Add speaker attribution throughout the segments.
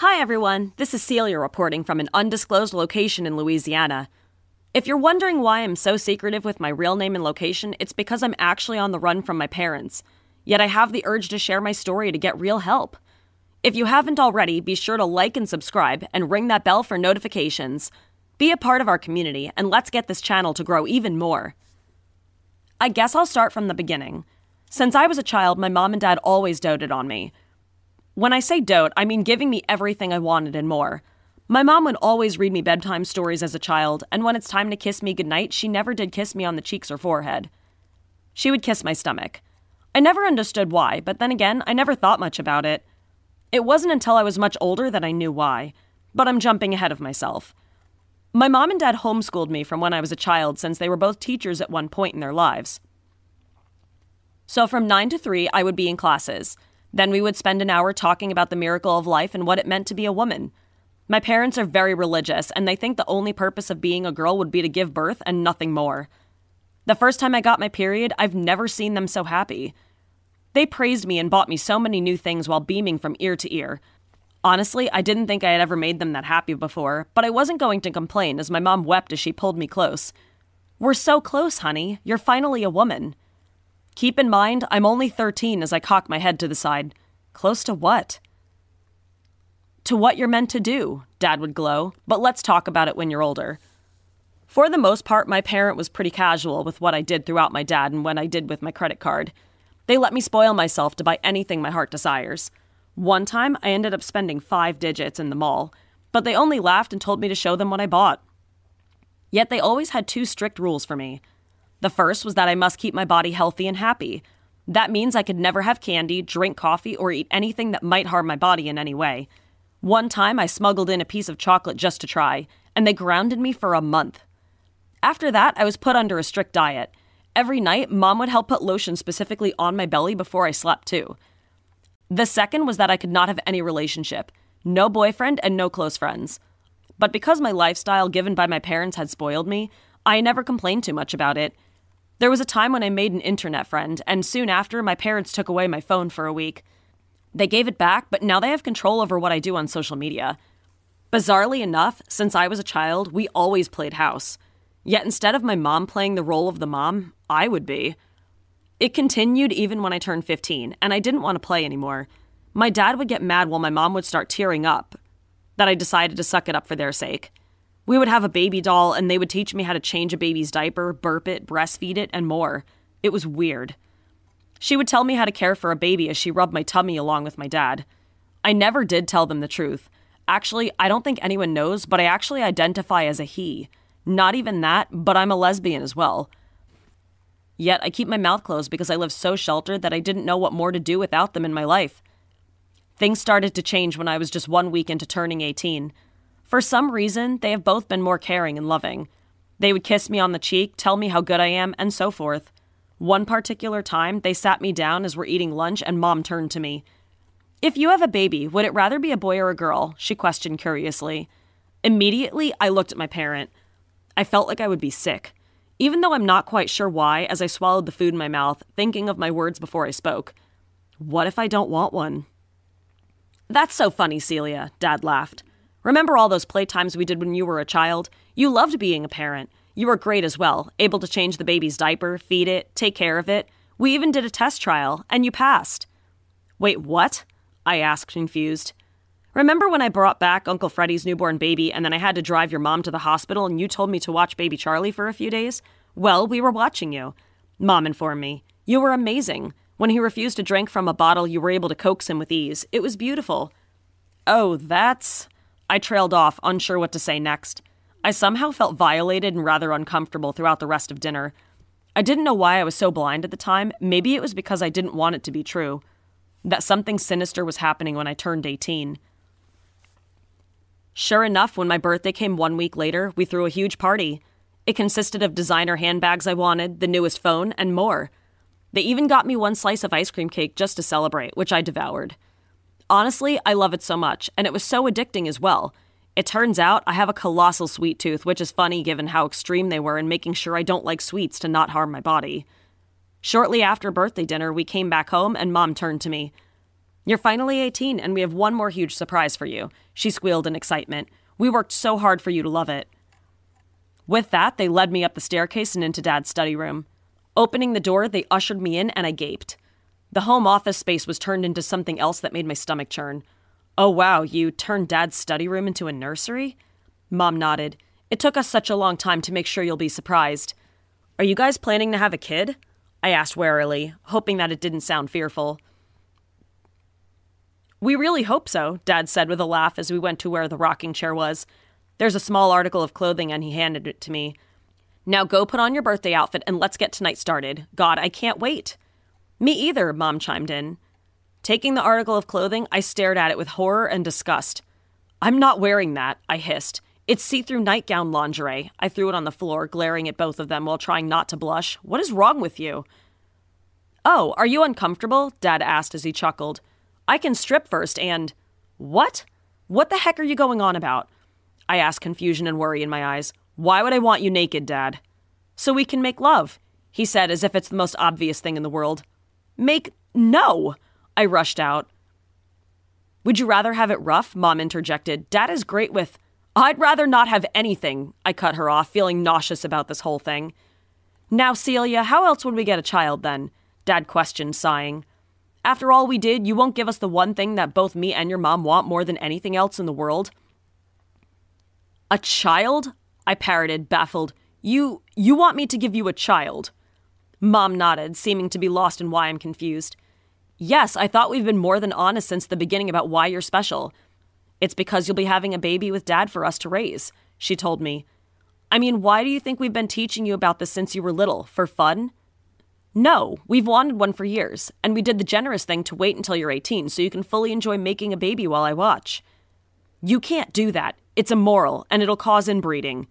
Speaker 1: Hi, everyone. This is Celia reporting from an undisclosed location in Louisiana. If you're wondering why I'm so secretive with my real name and location, it's because I'm actually on the run from my parents. Yet I have the urge to share my story to get real help. If you haven't already, be sure to like and subscribe and ring that bell for notifications. Be a part of our community, and let's get this channel to grow even more. I guess I'll start from the beginning. Since I was a child, my mom and dad always doted on me. When I say dote, I mean giving me everything I wanted and more. My mom would always read me bedtime stories as a child, and when it's time to kiss me goodnight, she never did kiss me on the cheeks or forehead. She would kiss my stomach. I never understood why, but then again, I never thought much about it. It wasn't until I was much older that I knew why, but I'm jumping ahead of myself. My mom and dad homeschooled me from when I was a child since they were both teachers at one point in their lives. So from 9 to 3, I would be in classes. Then we would spend an hour talking about the miracle of life and what it meant to be a woman. My parents are very religious, and they think the only purpose of being a girl would be to give birth and nothing more. The first time I got my period, I've never seen them so happy. They praised me and bought me so many new things while beaming from ear to ear. Honestly, I didn't think I had ever made them that happy before, but I wasn't going to complain as my mom wept as she pulled me close. We're so close, honey. You're finally a woman. Keep in mind, I'm only 13 as I cock my head to the side. Close to what? To what you're meant to do, Dad would glow, but let's talk about it when you're older. For the most part, my parent was pretty casual with what I did throughout my dad and when I did with my credit card. They let me spoil myself to buy anything my heart desires. One time, I ended up spending five digits in the mall, but they only laughed and told me to show them what I bought. Yet they always had two strict rules for me the first was that I must keep my body healthy and happy. That means I could never have candy, drink coffee, or eat anything that might harm my body in any way. One time I smuggled in a piece of chocolate just to try, and they grounded me for a month. After that, I was put under a strict diet. Every night, mom would help put lotion specifically on my belly before I slept, too. The second was that I could not have any relationship no boyfriend and no close friends. But because my lifestyle given by my parents had spoiled me, I never complained too much about it. There was a time when I made an internet friend, and soon after, my parents took away my phone for a week. They gave it back, but now they have control over what I do on social media. Bizarrely enough, since I was a child, we always played house. Yet instead of my mom playing the role of the mom, I would be. It continued even when I turned 15, and I didn't want to play anymore. My dad would get mad while my mom would start tearing up that I decided to suck it up for their sake. We would have a baby doll, and they would teach me how to change a baby's diaper, burp it, breastfeed it, and more. It was weird. She would tell me how to care for a baby as she rubbed my tummy along with my dad. I never did tell them the truth. Actually, I don't think anyone knows, but I actually identify as a he. Not even that, but I'm a lesbian as well. Yet I keep my mouth closed because I live so sheltered that I didn't know what more to do without them in my life. Things started to change when I was just one week into turning 18. For some reason, they have both been more caring and loving. They would kiss me on the cheek, tell me how good I am, and so forth. One particular time, they sat me down as we're eating lunch, and mom turned to me. If you have a baby, would it rather be a boy or a girl? she questioned curiously. Immediately, I looked at my parent. I felt like I would be sick. Even though I'm not quite sure why, as I swallowed the food in my mouth, thinking of my words before I spoke. What if I don't want one? That's so funny, Celia, Dad laughed. Remember all those playtimes we did when you were a child? You loved being a parent. You were great as well, able to change the baby's diaper, feed it, take care of it. We even did a test trial, and you passed. Wait, what? I asked, confused. Remember when I brought back Uncle Freddie's newborn baby and then I had to drive your mom to the hospital and you told me to watch baby Charlie for a few days? Well, we were watching you. Mom informed me. You were amazing. When he refused to drink from a bottle, you were able to coax him with ease. It was beautiful. Oh, that's. I trailed off, unsure what to say next. I somehow felt violated and rather uncomfortable throughout the rest of dinner. I didn't know why I was so blind at the time. Maybe it was because I didn't want it to be true. That something sinister was happening when I turned 18. Sure enough, when my birthday came one week later, we threw a huge party. It consisted of designer handbags I wanted, the newest phone, and more. They even got me one slice of ice cream cake just to celebrate, which I devoured. Honestly, I love it so much, and it was so addicting as well. It turns out I have a colossal sweet tooth, which is funny given how extreme they were in making sure I don't like sweets to not harm my body. Shortly after birthday dinner, we came back home and mom turned to me. You're finally 18, and we have one more huge surprise for you, she squealed in excitement. We worked so hard for you to love it. With that, they led me up the staircase and into Dad's study room. Opening the door, they ushered me in, and I gaped. The home office space was turned into something else that made my stomach churn. Oh, wow, you turned Dad's study room into a nursery? Mom nodded. It took us such a long time to make sure you'll be surprised. Are you guys planning to have a kid? I asked warily, hoping that it didn't sound fearful. We really hope so, Dad said with a laugh as we went to where the rocking chair was. There's a small article of clothing, and he handed it to me. Now go put on your birthday outfit and let's get tonight started. God, I can't wait. Me either, Mom chimed in. Taking the article of clothing, I stared at it with horror and disgust. I'm not wearing that, I hissed. It's see through nightgown lingerie. I threw it on the floor, glaring at both of them while trying not to blush. What is wrong with you? Oh, are you uncomfortable? Dad asked as he chuckled. I can strip first and. What? What the heck are you going on about? I asked, confusion and worry in my eyes. Why would I want you naked, Dad? So we can make love, he said as if it's the most obvious thing in the world. Make. No! I rushed out. Would you rather have it rough? Mom interjected. Dad is great with. I'd rather not have anything, I cut her off, feeling nauseous about this whole thing. Now, Celia, how else would we get a child then? Dad questioned, sighing. After all we did, you won't give us the one thing that both me and your mom want more than anything else in the world? A child? I parroted, baffled. You you want me to give you a child? Mom nodded, seeming to be lost in why I'm confused. Yes, I thought we've been more than honest since the beginning about why you're special. It's because you'll be having a baby with dad for us to raise, she told me. I mean, why do you think we've been teaching you about this since you were little? For fun? No, we've wanted one for years, and we did the generous thing to wait until you're 18 so you can fully enjoy making a baby while I watch. You can't do that. It's immoral, and it'll cause inbreeding,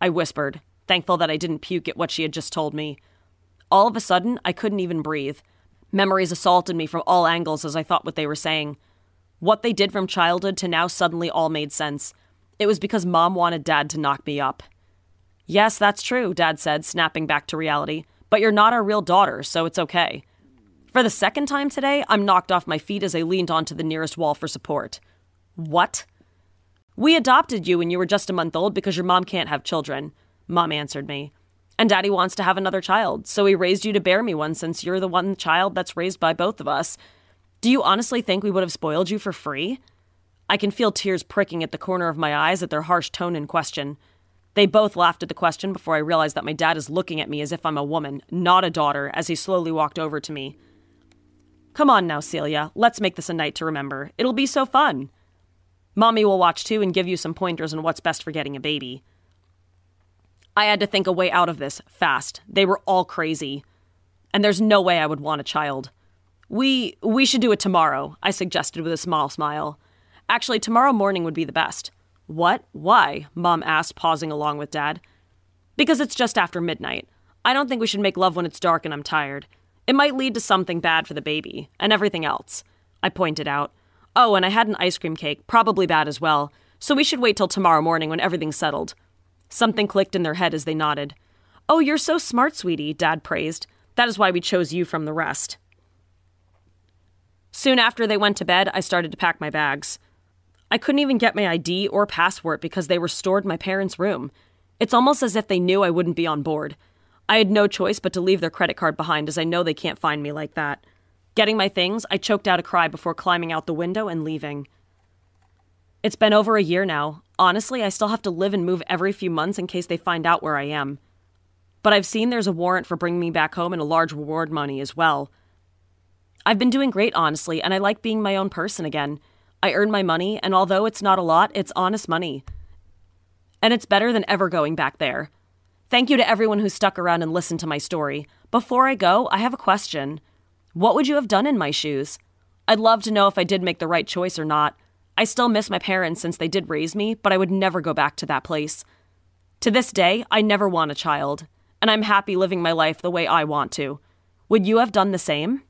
Speaker 1: I whispered, thankful that I didn't puke at what she had just told me. All of a sudden, I couldn't even breathe. Memories assaulted me from all angles as I thought what they were saying. What they did from childhood to now suddenly all made sense. It was because mom wanted dad to knock me up. Yes, that's true, dad said, snapping back to reality but you're not our real daughter, so it's okay. For the second time today, I'm knocked off my feet as I leaned onto the nearest wall for support. What? We adopted you when you were just a month old because your mom can't have children, Mom answered me. And Daddy wants to have another child, so he raised you to bear me one since you're the one child that's raised by both of us. Do you honestly think we would have spoiled you for free? I can feel tears pricking at the corner of my eyes at their harsh tone and question. They both laughed at the question before I realized that my dad is looking at me as if I'm a woman, not a daughter, as he slowly walked over to me. Come on now, Celia. Let's make this a night to remember. It'll be so fun. Mommy will watch too and give you some pointers on what's best for getting a baby. I had to think a way out of this fast. They were all crazy. And there's no way I would want a child. We we should do it tomorrow, I suggested with a small smile. Actually, tomorrow morning would be the best. What? Why? Mom asked, pausing along with Dad. Because it's just after midnight. I don't think we should make love when it's dark and I'm tired. It might lead to something bad for the baby, and everything else. I pointed out. Oh, and I had an ice cream cake, probably bad as well, so we should wait till tomorrow morning when everything's settled. Something clicked in their head as they nodded. Oh, you're so smart, sweetie, Dad praised. That is why we chose you from the rest. Soon after they went to bed, I started to pack my bags. I couldn't even get my ID or passport because they were stored in my parents' room. It's almost as if they knew I wouldn't be on board. I had no choice but to leave their credit card behind as I know they can't find me like that. Getting my things, I choked out a cry before climbing out the window and leaving. It's been over a year now. Honestly, I still have to live and move every few months in case they find out where I am. But I've seen there's a warrant for bringing me back home and a large reward money as well. I've been doing great, honestly, and I like being my own person again. I earn my money, and although it's not a lot, it's honest money. And it's better than ever going back there. Thank you to everyone who stuck around and listened to my story. Before I go, I have a question. What would you have done in my shoes? I'd love to know if I did make the right choice or not. I still miss my parents since they did raise me, but I would never go back to that place. To this day, I never want a child, and I'm happy living my life the way I want to. Would you have done the same?